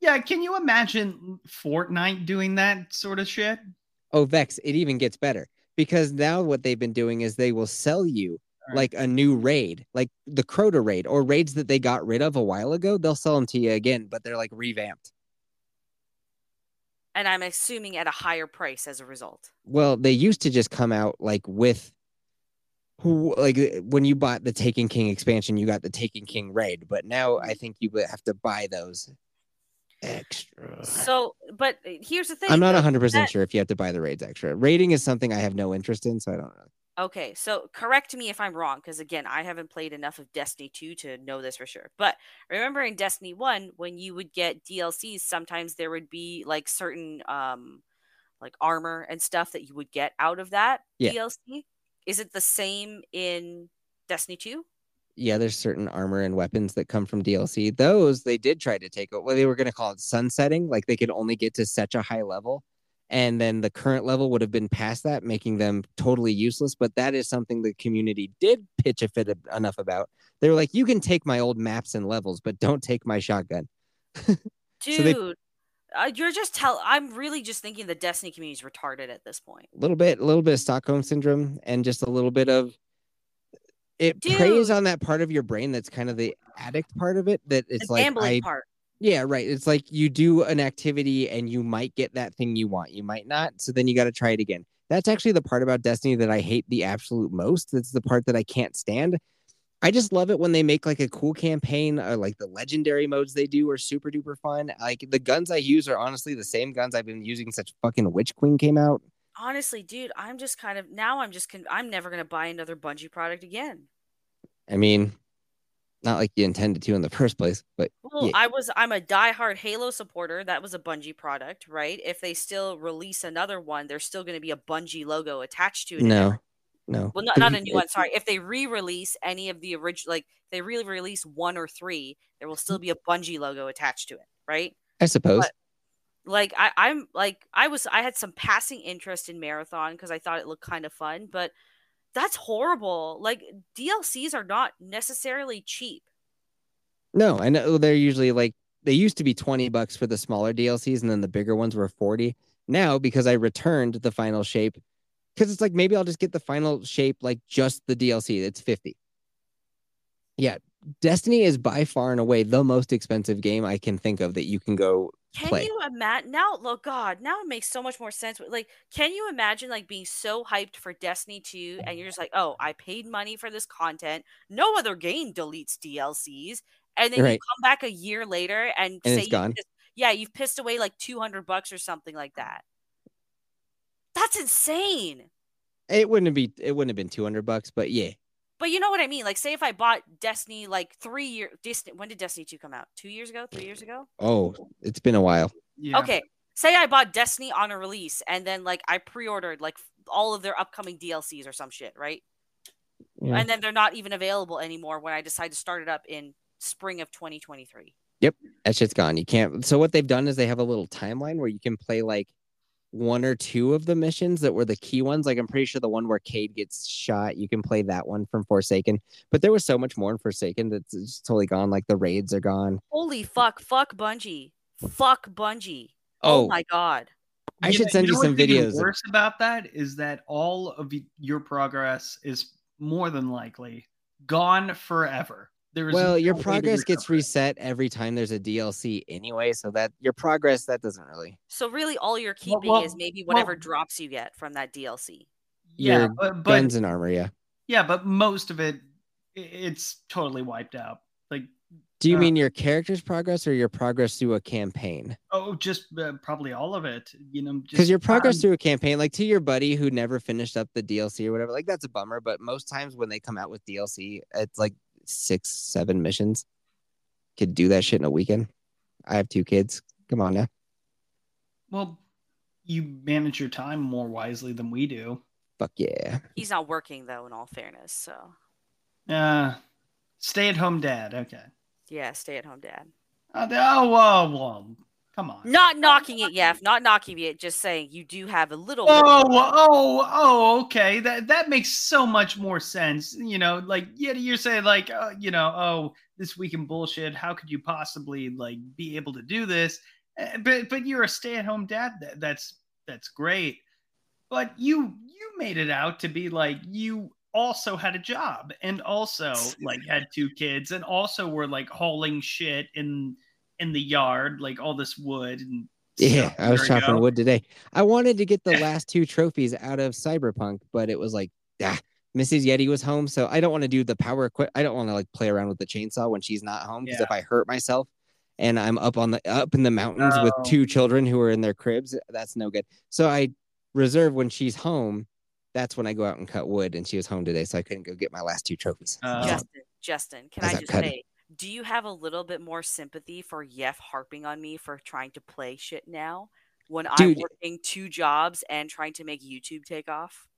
Yeah, can you imagine Fortnite doing that sort of shit? Oh, Vex, it even gets better because now what they've been doing is they will sell you right. like a new raid, like the Crota raid or raids that they got rid of a while ago. They'll sell them to you again, but they're like revamped. And I'm assuming at a higher price as a result. Well, they used to just come out like with who like uh, when you bought the Taken King expansion, you got the Taken King raid, but now I think you have to buy those extra. So, but uh, here's the thing. I'm not 100% that... sure if you have to buy the raids extra. Raiding is something I have no interest in, so I don't know. Okay, so correct me if I'm wrong, because again, I haven't played enough of Destiny 2 to know this for sure. But remember in Destiny 1, when you would get DLCs, sometimes there would be like certain um like armor and stuff that you would get out of that yeah. DLC. Is it the same in Destiny 2? Yeah, there's certain armor and weapons that come from DLC. Those they did try to take well, they were going to call it sunsetting, like they could only get to such a high level and then the current level would have been past that, making them totally useless. But that is something the community did pitch a fit enough about. They were like, "You can take my old maps and levels, but don't take my shotgun." Dude, so they, uh, you're just tell. I'm really just thinking the Destiny community is retarded at this point. A little bit, a little bit of Stockholm syndrome, and just a little bit of it Dude. preys on that part of your brain that's kind of the addict part of it. That it's the like I, part. Yeah, right. It's like you do an activity and you might get that thing you want. You might not. So then you got to try it again. That's actually the part about Destiny that I hate the absolute most. It's the part that I can't stand. I just love it when they make like a cool campaign or like the legendary modes they do are super duper fun. Like the guns I use are honestly the same guns I've been using since fucking Witch Queen came out. Honestly, dude, I'm just kind of now I'm just con- I'm never going to buy another Bungie product again. I mean, not like you intended to in the first place, but Well, yeah. I was I'm a diehard Halo supporter. That was a Bungie product, right? If they still release another one, there's still going to be a Bungie logo attached to it. no, no. Well, not, not a new one. Sorry. If they re-release any of the original, like they re-release one or three, there will still be a Bungie logo attached to it, right? I suppose. But- Like I, I'm like I was I had some passing interest in Marathon because I thought it looked kind of fun, but that's horrible. Like DLCs are not necessarily cheap. No, I know they're usually like they used to be 20 bucks for the smaller DLCs and then the bigger ones were 40. Now, because I returned the final shape, because it's like maybe I'll just get the final shape like just the DLC. It's 50. Yeah. Destiny is by far and away the most expensive game I can think of that you can go Can play. you imagine now? Look, God, now it makes so much more sense. Like, can you imagine like being so hyped for Destiny 2 and you're just like, oh, I paid money for this content. No other game deletes DLCs. And then you come back a year later and, And say gone. pissed- yeah, you've pissed away like 200 bucks or something like that. That's insane. It wouldn't be it wouldn't have been 200 bucks, but yeah. But you know what I mean? Like, say if I bought Destiny like three years, Destiny, when did Destiny 2 come out? Two years ago? Three years ago? Oh, it's been a while. Yeah. Okay. Say I bought Destiny on a release and then like I pre-ordered like all of their upcoming DLCs or some shit, right? Yeah. And then they're not even available anymore when I decide to start it up in spring of 2023. Yep. that shit's gone. You can't. So what they've done is they have a little timeline where you can play like one or two of the missions that were the key ones. Like I'm pretty sure the one where Cayde gets shot, you can play that one from Forsaken. But there was so much more in Forsaken that's just totally gone. Like the raids are gone. Holy fuck, fuck Bungie. Fuck Bungie. Oh, Oh, my god. I should know- send you know some videos. of- Worse about that is that all of your progress is more than likely gone forever. There is well, your no way progress gets reset every time there's a DLC anyway. So that your progress that doesn't really. So really all you're keeping well- is maybe whatever well- drops you get from that DLC. Yeah, your but, but Guns and armor, yeah. yeah, but most of it, it's totally wiped out. Like, Do you Uh, mean your character's progress or your progress through a campaign? oh, just uh, probably all of it. You know, because your progress um, through a campaign like to your buddy who never finished up the dlc or whatever like that's a bummer but most times when they come out with dlc it's like six seven missions could do that shit in a weekend i have two kids come on now Well, you manage your time more wisely than we do. fuck yeah He's not working though in all fairness. So, Uh, stay at home dad. Okay. yeah, stay at home dad. Oh, the- oh, whoa, whoa. Come on. Not knocking it, Yef. Not knocking it. Just saying you do have a little. Oh, oh, oh, okay. That that makes so much more sense. You know, like yeah, you're saying like, uh, you know, oh, this week in bullshit. How could you possibly like be able to do this? Uh, But but you're a stay-at-home dad. That, that's that's great. But you you made it out to be like you also had a job and also like had two kids and also were like hauling shit in in the yard, like all this wood and yeah i was year ago. chopping wood today i wanted to get the last two trophies out of cyberpunk but it was like ah, mrs yeti was home so i don't want to do the power equip i don't want to like play around with the chainsaw when she's not home because Yeah. if i hurt myself and i'm up on the up in the mountains with Oh. two children who are in their cribs that's no good so i reserve when she's home that's when i go out and cut wood and she was home today so i couldn't go get my last two trophies Uh, Justin, Justin, can As I just cutting. say, do you have a little bit more sympathy for Yef harping on me for trying to play shit now when I'm working two jobs and trying to make YouTube take off?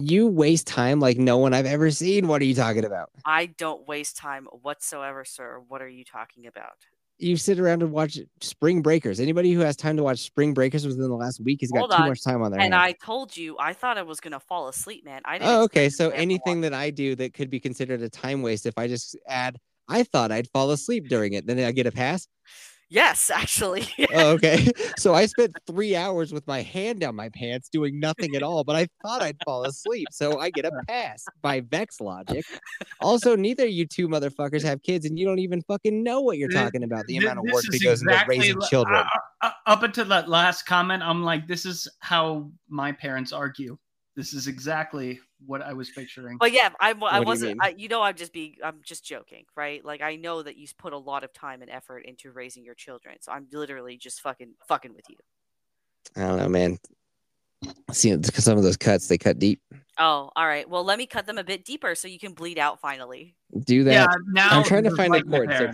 you waste time like no one i've ever seen what are you talking about I don't waste time whatsoever, sir. What are you talking about? you sit around and watch spring breakers anybody who has time to watch spring breakers within the last week has got Hold too much time on their And hands I told you, I thought I was gonna fall asleep, man. I didn't. Oh, okay. So stay up and anything that I do that could be considered a time waste, if I just add, I thought I'd fall asleep during it, then I get a pass. Yes, actually. Oh, okay. So I spent three hours with my hand down my pants doing nothing at all, but I thought I'd fall asleep. So I get a pass by Vex logic. Also, neither of you two motherfuckers have kids and you don't even fucking know what you're Th- talking about. The Th- amount of work that goes exactly into raising children. uh, uh, up until that last comment, I'm like, this is how my parents argue. This is exactly what I was picturing. But yeah, I, I What do you wasn't. mean? I, you know, I'm just being. I'm just joking, right? Like I know that you put a lot of time and effort into raising your children, so I'm literally just fucking fucking with you. I don't know, man. See, some of those cuts, they cut deep. Oh, all right. Well, let me cut them a bit deeper so you can bleed out finally. Do that. yeah, now I'm trying to find a right cord. So there.